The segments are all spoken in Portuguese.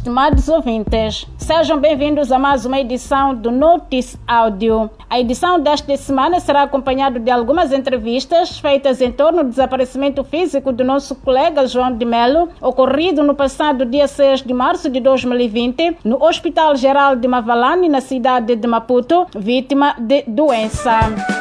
estimados ouvintes. Sejam bem-vindos a mais uma edição do Notice Áudio. A edição desta semana será acompanhada de algumas entrevistas feitas em torno do desaparecimento físico do nosso colega João de Melo, ocorrido no passado dia 6 de março de 2020, no Hospital Geral de Mavalane, na cidade de Maputo, vítima de doença.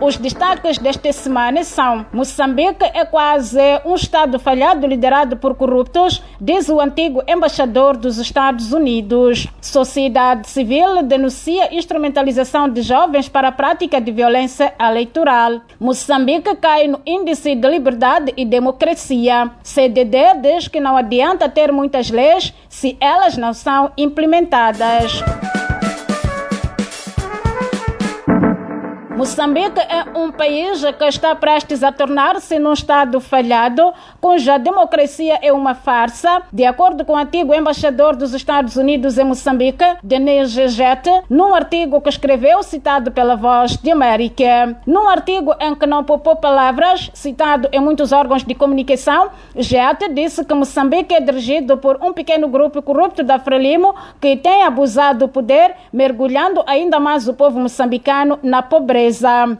Os destaques desta semana são: Moçambique é quase um Estado falhado liderado por corruptos, diz o antigo embaixador dos Estados Unidos. Sociedade civil denuncia instrumentalização de jovens para a prática de violência eleitoral. Moçambique cai no índice de liberdade e democracia. CDD diz que não adianta ter muitas leis se elas não são implementadas. Moçambique é um país que está prestes a tornar-se num Estado falhado, cuja democracia é uma farsa, de acordo com o antigo embaixador dos Estados Unidos em Moçambique, Denis Gegete, num artigo que escreveu citado pela Voz de América. Num artigo em que não poupou palavras, citado em muitos órgãos de comunicação, Gegete disse que Moçambique é dirigido por um pequeno grupo corrupto da Frelimo que tem abusado do poder, mergulhando ainda mais o povo moçambicano na pobreza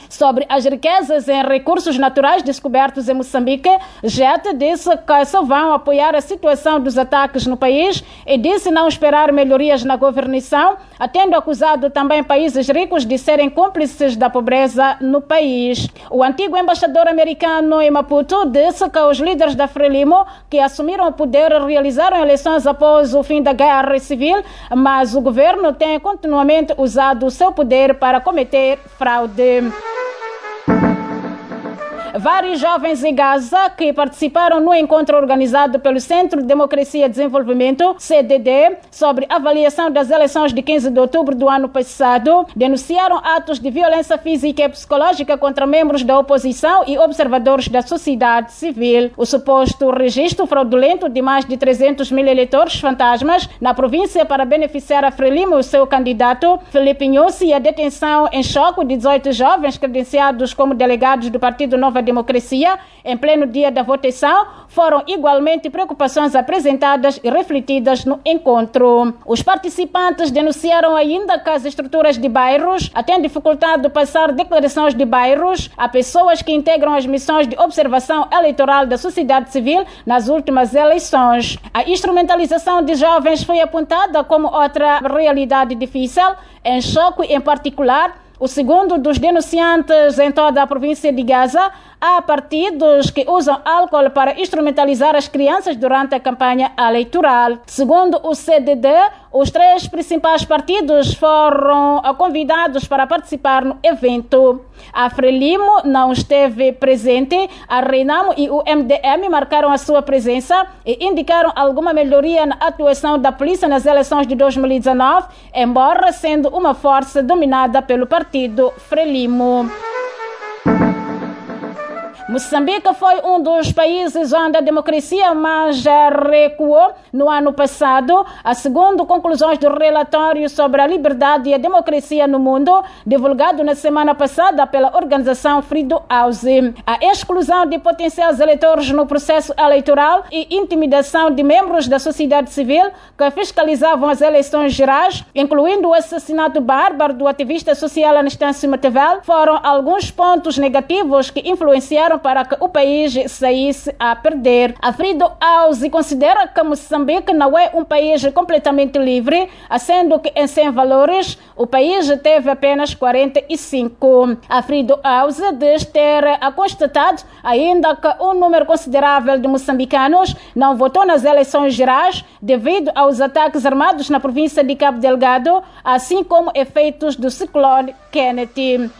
sobre as riquezas em recursos naturais descobertos em Moçambique, JET disse que só vão apoiar a situação dos ataques no país e disse não esperar melhorias na governação, tendo acusado também países ricos de serem cúmplices da pobreza no país. O antigo embaixador americano em Maputo disse que os líderes da Frelimo, que assumiram o poder, realizaram eleições após o fim da guerra civil, mas o governo tem continuamente usado o seu poder para cometer fraude de Vários jovens em Gaza que participaram no encontro organizado pelo Centro de Democracia e Desenvolvimento, CDD, sobre avaliação das eleições de 15 de outubro do ano passado, denunciaram atos de violência física e psicológica contra membros da oposição e observadores da sociedade civil. O suposto registro fraudulento de mais de 300 mil eleitores fantasmas na província para beneficiar a Frelimo e seu candidato, Felipe Nussi, e a detenção em choque de 18 jovens credenciados como delegados do Partido Nova Democracia, em pleno dia da votação, foram igualmente preocupações apresentadas e refletidas no encontro. Os participantes denunciaram ainda que as estruturas de bairros têm dificultade de passar declarações de bairros a pessoas que integram as missões de observação eleitoral da sociedade civil nas últimas eleições. A instrumentalização de jovens foi apontada como outra realidade difícil, em choque em particular o segundo dos denunciantes em toda a província de Gaza, há partidos que usam álcool para instrumentalizar as crianças durante a campanha eleitoral. Segundo o CDD, os três principais partidos foram convidados para participar no evento. A Frelimo não esteve presente, a Renamo e o MDM marcaram a sua presença e indicaram alguma melhoria na atuação da polícia nas eleições de 2019, embora sendo uma força dominada pelo partido Frelimo. Moçambique foi um dos países onde a democracia mais recuou no ano passado, a segundo conclusões do relatório sobre a liberdade e a democracia no mundo, divulgado na semana passada pela organização Frido House. A exclusão de potenciais eleitores no processo eleitoral e intimidação de membros da sociedade civil que fiscalizavam as eleições gerais, incluindo o assassinato bárbaro do ativista social Anastácio Matevel, foram alguns pontos negativos que influenciaram para que o país saísse a perder. A Frido House considera que Moçambique não é um país completamente livre, sendo que em 100 valores o país teve apenas 45. A Frido House diz ter constatado ainda que um número considerável de moçambicanos não votou nas eleições gerais devido aos ataques armados na província de Cabo Delgado, assim como efeitos do ciclone Kennedy.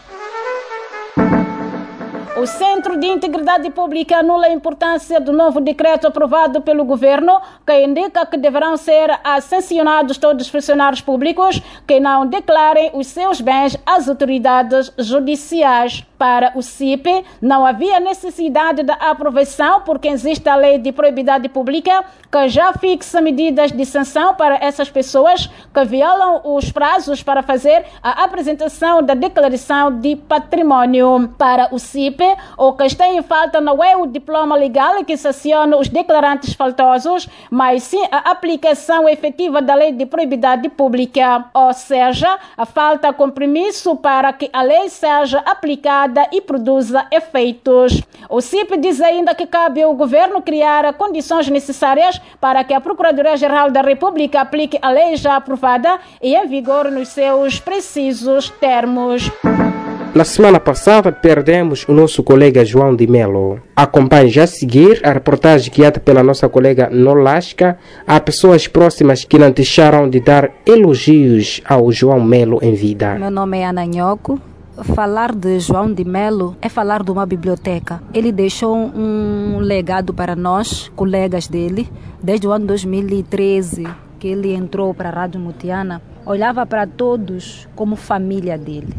O Centro de Integridade Pública anula a importância do novo decreto aprovado pelo governo, que indica que deverão ser sancionados todos os funcionários públicos que não declarem os seus bens às autoridades judiciais. Para o CIP, não havia necessidade da aprovação porque existe a lei de proibidade pública que já fixa medidas de sanção para essas pessoas que violam os prazos para fazer a apresentação da declaração de patrimônio. Para o CIP, o que está em falta não é o diploma legal que sanciona os declarantes faltosos, mas sim a aplicação efetiva da lei de probidade pública, ou seja, a falta compromisso para que a lei seja aplicada e produza efeitos. O CIP diz ainda que cabe ao governo criar condições necessárias para que a Procuradoria-Geral da República aplique a lei já aprovada e em vigor nos seus precisos termos. Na semana passada perdemos o nosso colega João de Melo. Acompanhe já a seguir a reportagem guiada pela nossa colega Nolasca. Há pessoas próximas que não deixaram de dar elogios ao João Melo em vida. Meu nome é Ana Nhoco. Falar de João de Melo é falar de uma biblioteca. Ele deixou um legado para nós, colegas dele, desde o ano 2013 que ele entrou para a Rádio Mutiana. Olhava para todos como família dele.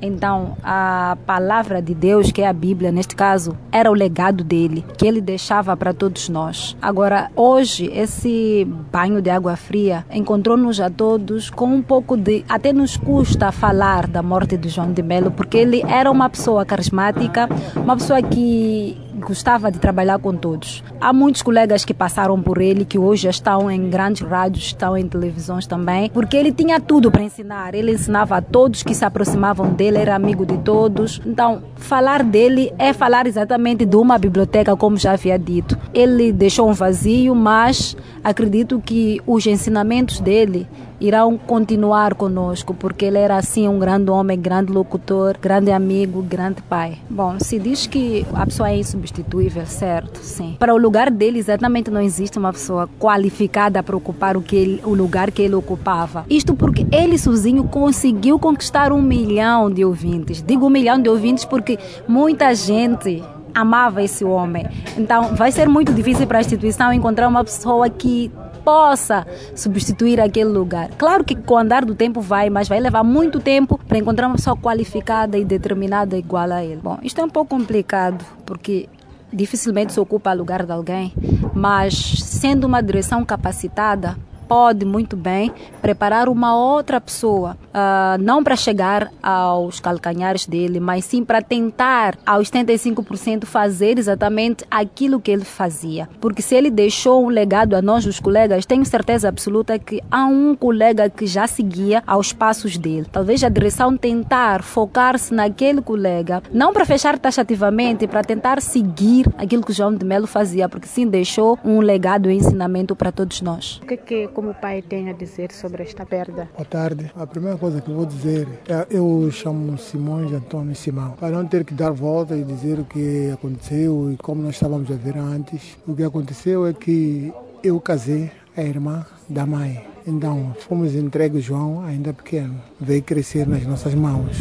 Então, a palavra de Deus, que é a Bíblia neste caso, era o legado dele, que ele deixava para todos nós. Agora, hoje, esse banho de água fria encontrou-nos a todos com um pouco de. Até nos custa falar da morte de João de Melo, porque ele era uma pessoa carismática, uma pessoa que gostava de trabalhar com todos. Há muitos colegas que passaram por ele, que hoje já estão em grandes rádios, estão em televisões também, porque ele tinha tudo para ensinar. Ele ensinava a todos que se aproximavam dele, era amigo de todos. Então, falar dele é falar exatamente de uma biblioteca, como já havia dito. Ele deixou um vazio, mas acredito que os ensinamentos dele irão continuar conosco, porque ele era assim um grande homem, grande locutor, grande amigo, grande pai. Bom, se diz que a pessoa é insubstituível, certo? Sim. Para o lugar dele, exatamente não existe uma pessoa qualificada para ocupar o, que ele, o lugar que ele ocupava. Isto porque ele sozinho conseguiu conquistar um milhão de ouvintes. Digo um milhão de ouvintes porque muita gente amava esse homem. Então, vai ser muito difícil para a instituição encontrar uma pessoa que possa substituir aquele lugar. Claro que com o andar do tempo vai, mas vai levar muito tempo para encontrar uma pessoa qualificada e determinada igual a ele. Bom, isto é um pouco complicado, porque dificilmente se ocupa lugar de alguém, mas sendo uma direção capacitada, pode muito bem preparar uma outra pessoa, uh, não para chegar aos calcanhares dele, mas sim para tentar, aos 75%, fazer exatamente aquilo que ele fazia. Porque se ele deixou um legado a nós, os colegas, tenho certeza absoluta que há um colega que já seguia aos passos dele. Talvez a direção tentar focar-se naquele colega, não para fechar taxativamente, para tentar seguir aquilo que João de Melo fazia, porque sim deixou um legado e ensinamento para todos nós. O que, que como pai tem a dizer sobre esta perda? Boa tarde. A primeira coisa que eu vou dizer é eu chamo Simões Antônio Simão. Para não ter que dar volta e dizer o que aconteceu e como nós estávamos a ver antes. O que aconteceu é que eu casei a irmã da mãe. Então, fomos entregues João, ainda pequeno. Veio crescer nas nossas mãos.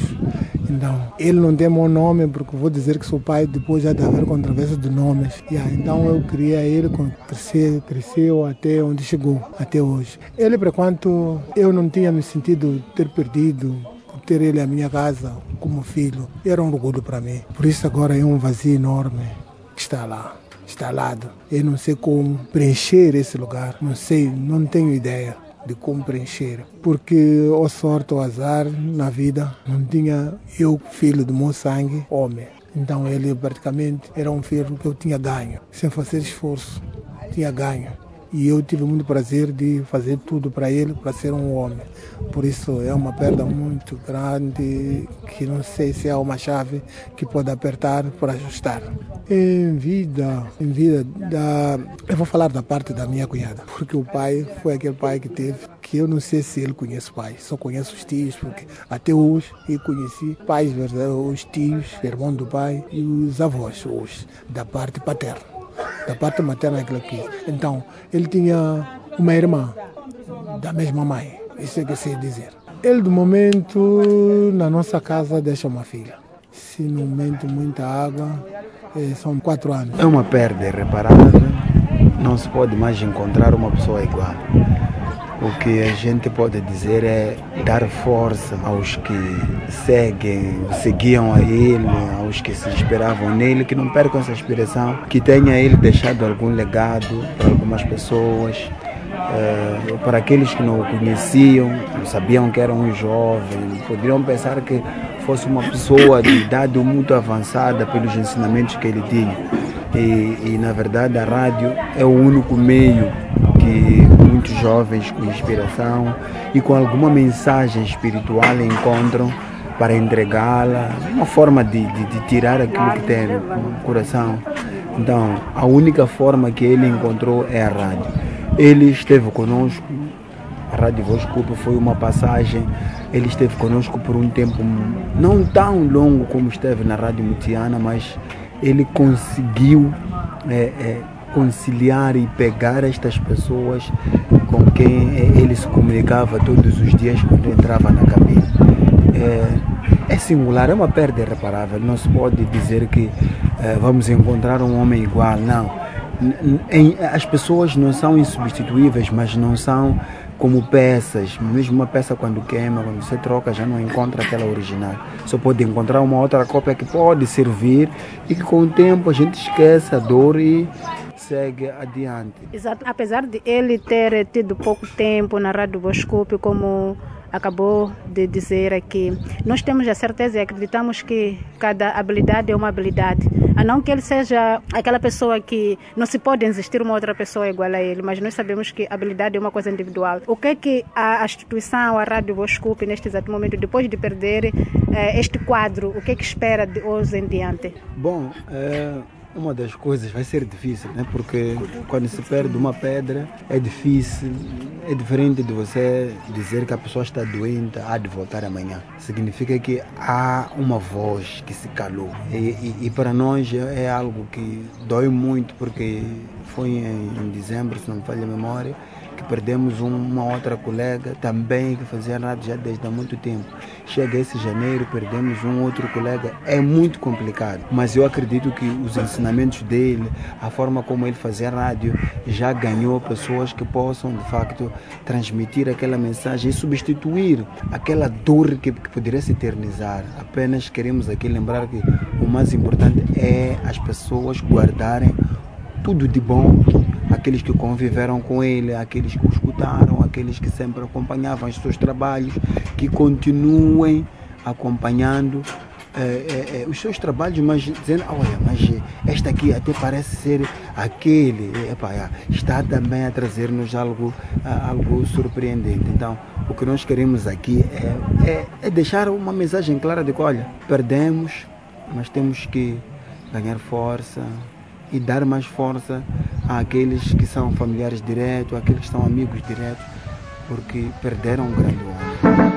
Então, ele não tem meu nome, porque vou dizer que sou pai depois já de haver controvérsia de nomes. Yeah, então, eu queria ele crescer, cresceu até onde chegou, até hoje. Ele, por quanto eu não tinha me sentido ter perdido, ter ele à minha casa como filho, era um orgulho para mim. Por isso agora é um vazio enorme que está lá instalado. Eu não sei como preencher esse lugar, não sei, não tenho ideia de como preencher. Porque, ou sorte ou azar, na vida, não tinha eu, filho do meu sangue, homem. Então ele praticamente era um filho que eu tinha ganho, sem fazer esforço, tinha ganho. E eu tive muito prazer de fazer tudo para ele, para ser um homem. Por isso é uma perda muito grande, que não sei se é uma chave que pode apertar para ajustar. Em vida, em vida da, eu vou falar da parte da minha cunhada, porque o pai foi aquele pai que teve, que eu não sei se ele conhece o pai, só conheço os tios, porque até hoje eu conheci pais, os tios, irmão do pai e os avós hoje, da parte paterna da parte materna aqui. Então, ele tinha uma irmã da mesma mãe, isso é que sei dizer. Ele, do momento, na nossa casa, deixa uma filha. Se no momento muita água, é, são quatro anos. É uma perda irreparável, não se pode mais encontrar uma pessoa igual. O que a gente pode dizer é dar força aos que seguem, seguiam a ele, aos que se esperavam nele, que não percam essa inspiração, que tenha ele deixado algum legado para algumas pessoas Uh, para aqueles que não o conheciam, não sabiam que era um jovem, poderiam pensar que fosse uma pessoa de idade muito avançada pelos ensinamentos que ele tinha. E, e na verdade a rádio é o único meio muitos jovens com inspiração e com alguma mensagem espiritual encontram para entregá-la, uma forma de, de, de, tirar aquilo que tem no coração. Então, a única forma que ele encontrou é a rádio. Ele esteve conosco, a Rádio Voz Cuba foi uma passagem, ele esteve conosco por um tempo não tão longo como esteve na Rádio Mutiana, mas ele conseguiu é, é, conciliar e pegar estas pessoas com quem é, ele se comunicava todos os dias quando entrava na cabine. É, é singular, é uma perda irreparável. Não se pode dizer que é, vamos encontrar um homem igual, não. As pessoas não são insubstituíveis, mas não são como peças. Mesmo uma peça quando queima, quando você troca, já não encontra aquela original. Só pode encontrar uma outra cópia que pode servir e que com o tempo a gente esquece a dor e segue adiante. Exato. Apesar de ele ter tido pouco tempo na Rádio Boscope, como acabou de dizer aqui, nós temos a certeza e acreditamos que cada habilidade é uma habilidade. A não que ele seja aquela pessoa que não se pode existir uma outra pessoa igual a ele, mas nós sabemos que habilidade é uma coisa individual. O que é que a, instituição, a Rádio Boscope, neste exato momento, depois de perder eh, este quadro, o que é que espera de hoje em diante? Bom, é uma das coisas vai ser difícil, né? porque quando se perde uma pedra é difícil, é diferente de você dizer que a pessoa está doente, há de voltar amanhã. Significa que há uma voz que se calou. E, e, e para nós é algo que dói muito, porque foi em, em dezembro, se não me falha a memória, perdemos uma outra colega também que fazia rádio já desde há muito tempo. Chega esse janeiro, perdemos um outro colega. É muito complicado, mas eu acredito que os ensinamentos dele, a forma como ele fazia rádio, já ganhou pessoas que possam de facto transmitir aquela mensagem e substituir aquela dor que, que poderia se eternizar. Apenas queremos aqui lembrar que o mais importante é as pessoas guardarem tudo de bom aqueles que conviveram com ele, aqueles que o escutaram, aqueles que sempre acompanhavam os seus trabalhos, que continuem acompanhando é, é, é, os seus trabalhos, mas dizendo, olha, mas esta aqui até parece ser aquele, epa, está também a trazer-nos algo, algo surpreendente. Então, o que nós queremos aqui é, é, é deixar uma mensagem clara de que, olha, perdemos, mas temos que ganhar força, e dar mais força àqueles que são familiares diretos, àqueles que são amigos diretos, porque perderam um grande homem.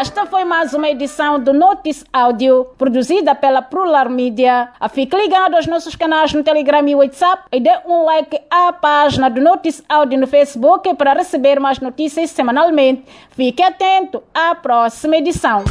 Esta foi mais uma edição do Notice Áudio, produzida pela Plural Media. Fique ligado aos nossos canais no Telegram e WhatsApp e dê um like à página do Notice Áudio no Facebook para receber mais notícias semanalmente. Fique atento à próxima edição.